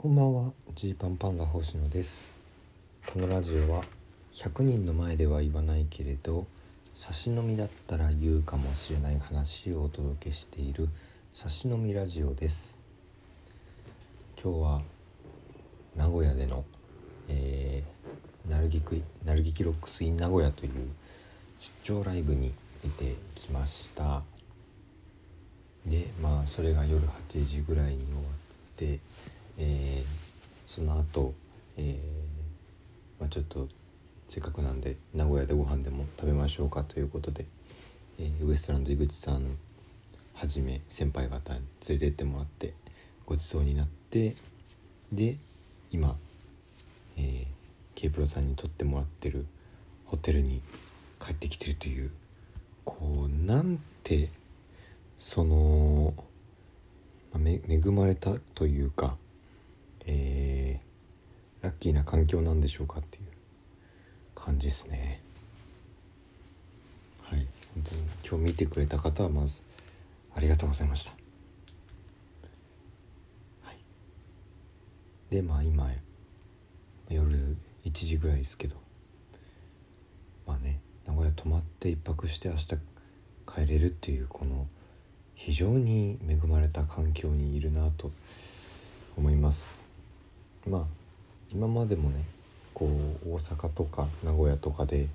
こんばんは。ジーパンパンダ星野です。このラジオは100人の前では言わないけれど差し飲みだったら言うかもしれない話をお届けしている差し飲みラジオです。今日は名古屋での、えー、ナルギクナルギキロックスイン名古屋という出張ライブに出てきました。でまあそれが夜8時ぐらいに終わってえー、その後、えーまあ、ちょっとせっかくなんで名古屋でご飯でも食べましょうかということで、えー、ウエストランド井口さんはじめ先輩方に連れてってもらってごちそうになってで今、えー、K プロさんに撮ってもらってるホテルに帰ってきてるというこうなんてその、まあ、恵まれたというかえー、ラッキーな環境なんでしょうかっていう感じですね。はい。本当に今日見てくれた方はまずありがとうございました。はい。でまあ今夜1時ぐらいですけど。まあね名古屋泊まって一泊して明日帰れるっていうこの非常に恵まれた環境にいるなと思います。まあ今までもねこう大阪とか名古屋とかで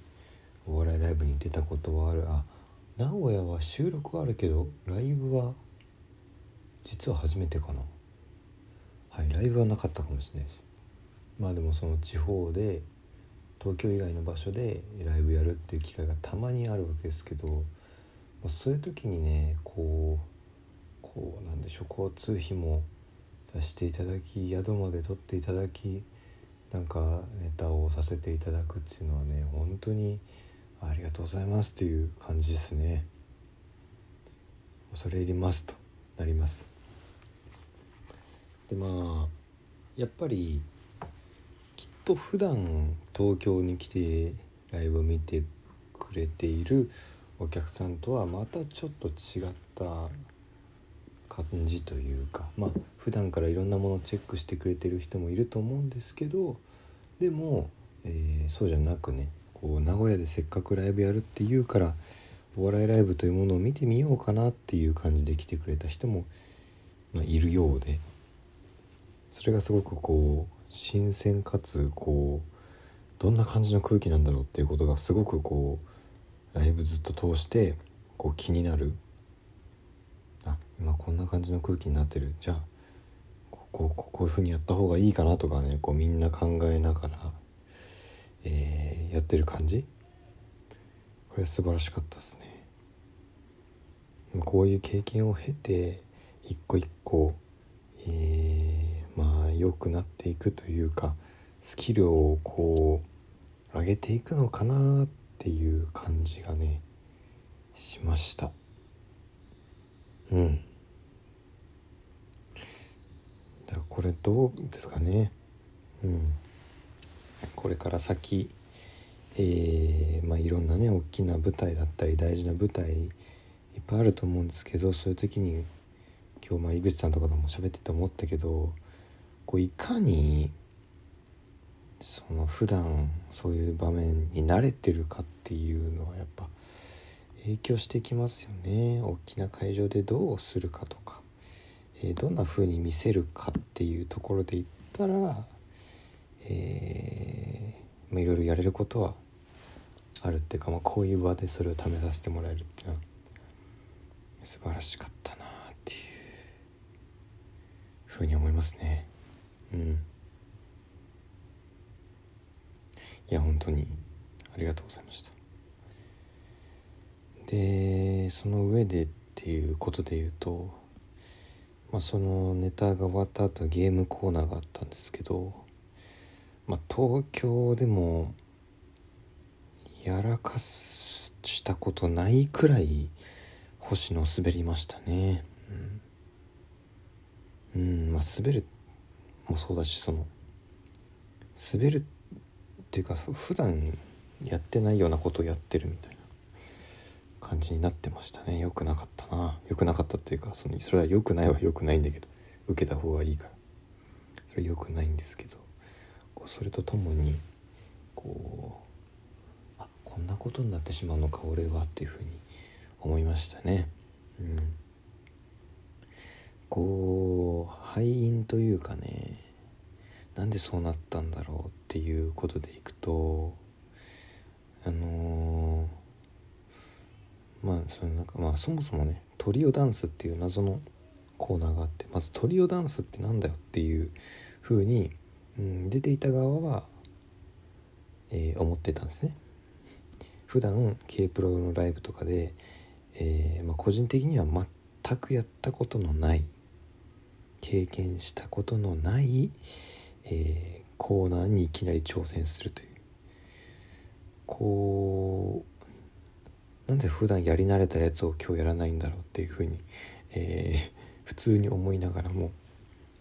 お笑いライブに出たことはある。あ名古屋は収録はあるけどライブは実は初めてかな。はいライブはなかったかもしれないです。まあでもその地方で東京以外の場所でライブやるっていう機会がたまにあるわけですけど、そういう時にねこうこうなんでしょう交通費も出していただき宿まで取っていただきなんかネタをさせていただくっていうのはね本当にありがとうございますっていう感じですね。恐れ入りますとなります。でまあやっぱりきっと普段東京に来てライブを見てくれているお客さんとはまたちょっと違った感じというかまあ普段からいろんなものをチェックしてくれてる人もいると思うんですけどでも、えー、そうじゃなくねこう名古屋でせっかくライブやるっていうからお笑いライブというものを見てみようかなっていう感じで来てくれた人も、まあ、いるようでそれがすごくこう新鮮かつこうどんな感じの空気なんだろうっていうことがすごくこうライブずっと通してこう気になるこんな感じの空気になってる。じゃあこここういうふうにやった方がいいかなとかねこうみんな考えながら、えー、やってる感じ？これ素晴らしかったですね。こういう経験を経て一個一個、えー、まあ良くなっていくというかスキルをこう上げていくのかなっていう感じがねしました。うん。だこれどうですかね。うん。これから先えー、まあいろんなね大きな舞台だったり大事な舞台いっぱいあると思うんですけどそういう時に今日まあ井口さんとかとも喋ってて思ったけどこういかにその普段そういう場面に慣れてるかっていうのはやっぱ影響してきますよね。大きな会場でどうするかとか。えどんな風に見せるかっていうところで言ったら、えー、まあ、いろいろやれることはあるっていうか、まあ、こういう場でそれを試させてもらえるっていうのは素晴らしかったなっていうふうに思いますね。うん。いや本当にありがとうございました。でその上でっていうことで言うとまあ、そのネタが終わった後ゲームコーナーがあったんですけど、まあ、東京でもやらかしたことないくらい星野滑りましたね。うん、うん、まあ滑るもそうだしその滑るっていうか普段やってないようなことをやってるみたいな。感じになってましたね。良くなかったな。良くなかったっていうかそのそれは良くないは良くないんだけど受けた方がいいから。それ良くないんですけどこうそれとともにこうあこんなことになってしまうのか俺はっていうふうに思いましたね。うん、こう敗因というかねなんでそうなったんだろうっていうことでいくとあのー、まあそのなんかまあそもそもねトリオダンスっていう謎のコーナーがあってまずトリオダンスってなんだよっていうふうに、うん、出ていた側は、えー、思ってたんですね。普段 K プロのライブとかで、えーまあ、個人的には全くやったことのない経験したことのない、えー、コーナーにいきなり挑戦するというこうなんで普段やり慣れたやつを今日やらないんだろうっていうふうに、えー、普通に思いながらも、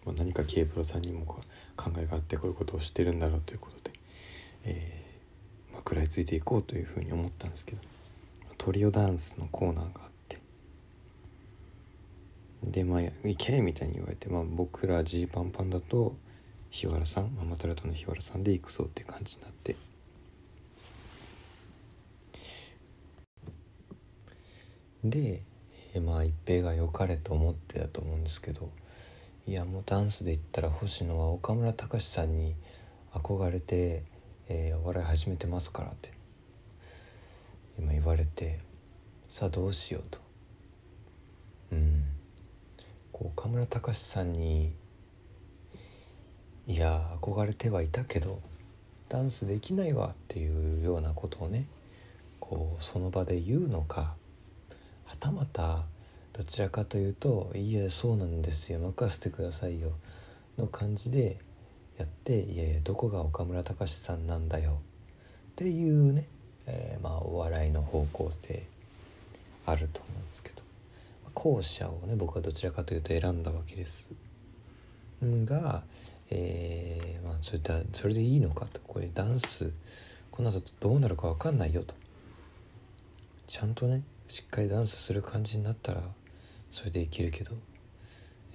ま、何か K プロさんにも考えがあってこういうことをしてるんだろうということで、えーまあ、食らいついていこうというふうに思ったんですけどトリオダンスのコーナーがあってでまあ「行け!」みたいに言われて、まあ、僕らジーパンパンだと日原さんママタルトの日原さんで行くぞって感じになってで、えー、まあ一平が良かれと思ってたと思うんですけどいやもうダンスで言ったら星野は岡村隆史さんに憧れて、えー、お笑い始めてますからって今言われてさあどうしようと。うん。こう岡村隆史さんにいや憧れてはいたけどダンスできないわっていうようなことをねこうその場で言うのかたまたどちらかというと「いやそうなんですよ任せてくださいよ」の感じでやって「いやいやどこが岡村隆史さんなんだよ」っていうね、えー、まあお笑いの方向性あると思うんですけど後者をね僕はどちらかというと選んだわけです。が、えーまあ、それでそれでいいのかとこれダンスこの後どうなるか分かんないよとちゃんとねしっかりダンスする感じになったらそれでいけるけど、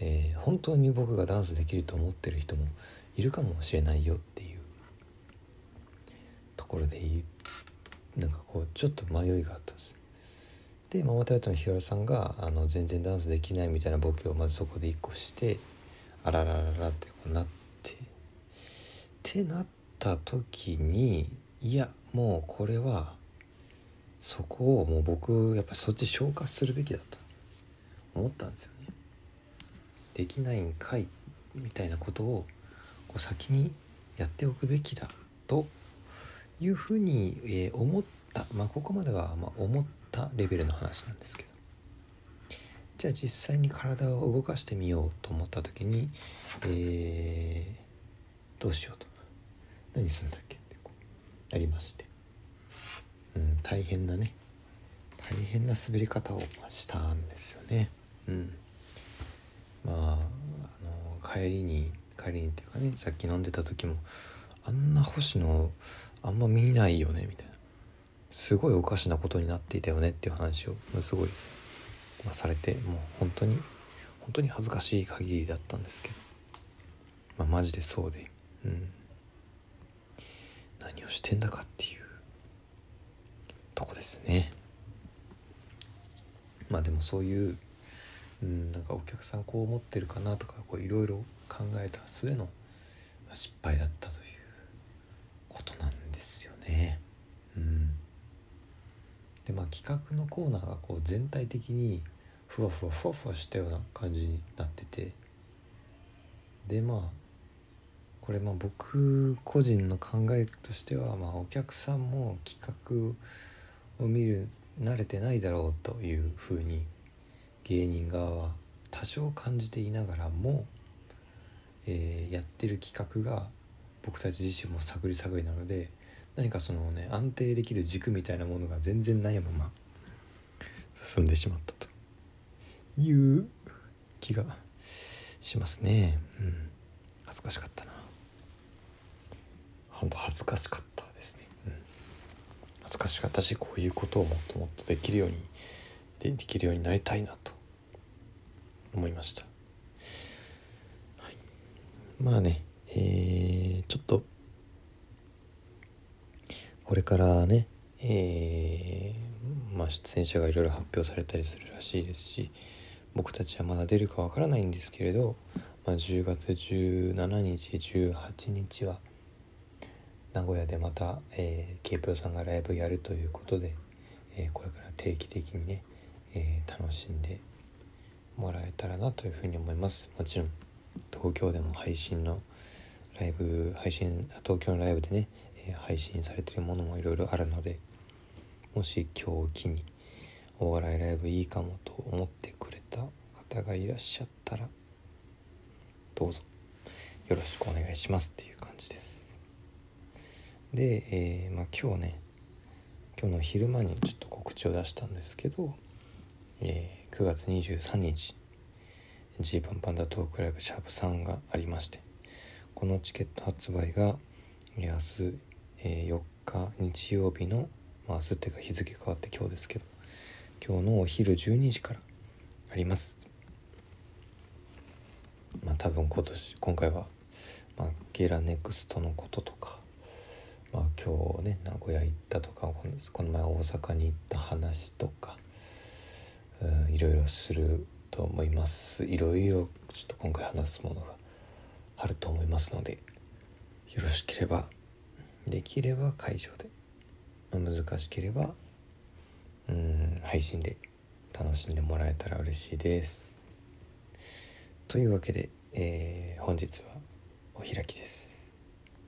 えー、本当に僕がダンスできると思ってる人もいるかもしれないよっていうところでいなんかこうちょっと迷いがあったんです。でママタイトの日原さんがあの全然ダンスできないみたいなボケをまずそこで1個してあららららってこうなってってなった時にいやもうこれはそこをもう僕やっぱそっち消化するべきだと思ったんですよね。できないんかいみたいなことをこう先にやっておくべきだというふうに、え、思ったまあここまではま思ったレベルの話なんですけど。じゃあ実際に体を動かしてみようと思った時に、えー、どうしようと。何するんだっけってこうなりまして。うん、大変なね。大変な滑り方をしたんですよね。うん、まああの帰りに帰りにっていうかねさっき飲んでた時もあんな星野あんま見ないよねみたいな。すごいおかしなことになっていたよねっていう話をすごいです、まあ、されてもう本当に本当に恥ずかしい限りだったんですけど。まあマジでそうで。うん。何をしてんだかっていう。とこですね。まあでもそういう、うん、なんかお客さんこう思ってるかなとかいろいろ考えた末の失敗だったということなんですよね。うん、でまあ企画のコーナーがこう全体的にふわふわふわふわしたような感じになってて。でまあこれまあ僕個人の考えとしてはまあお客さんも企画を見る慣れてないだろうというふうに芸人側は多少感じていながらも、えー、やってる企画が僕たち自身も探り探りなので何かそのね安定できる軸みたいなものが全然ないまま進んでしまったという気がしますね。うん、恥ずかしかったな。本当恥ずかしかった。恥ずかしかったしこういうことをもっともっとできるようにでできるようになりたいなと思いました、はい、まあねえー、ちょっとこれからねえー、まあ出演者がいろいろ発表されたりするらしいですし僕たちはまだ出るかわからないんですけれど、まあ、10月17日18日は名古屋でまた、えー、K プロさんがライブやるということで、えー、これから定期的にね、えー、楽しんでもらえたらなというふうに思います。もちろん東京でも配信のライブ配信東京のライブでね、え配信されてるものもいろいろあるのでもし今日を機にお笑いライブいいかもと思ってくれた方がいらっしゃったらどうぞよろしくお願いしますっていう感じです。で、えー、まあ、今日ね今日の昼間にちょっと告知を出したんですけど、えー、9月23日ジーパンパンダトークライブシャープ3がありましてこのチケット発売が明日、えー、4日日曜日のまあ明日っていうか日付変わって今日ですけど今日のお昼12時からあります。まあ多分今年今回は、まあ、ゲラネクストのこととかまあ今日ね名古屋行ったとかこの前大阪に行った話とかいろいろすると思います。いろいろちょっと今回話すものがあると思いますのでよろしければできれば会場で、まあ、難しければうん配信で楽しんでもらえたら嬉しいです。というわけで、えー、本日はお開きです。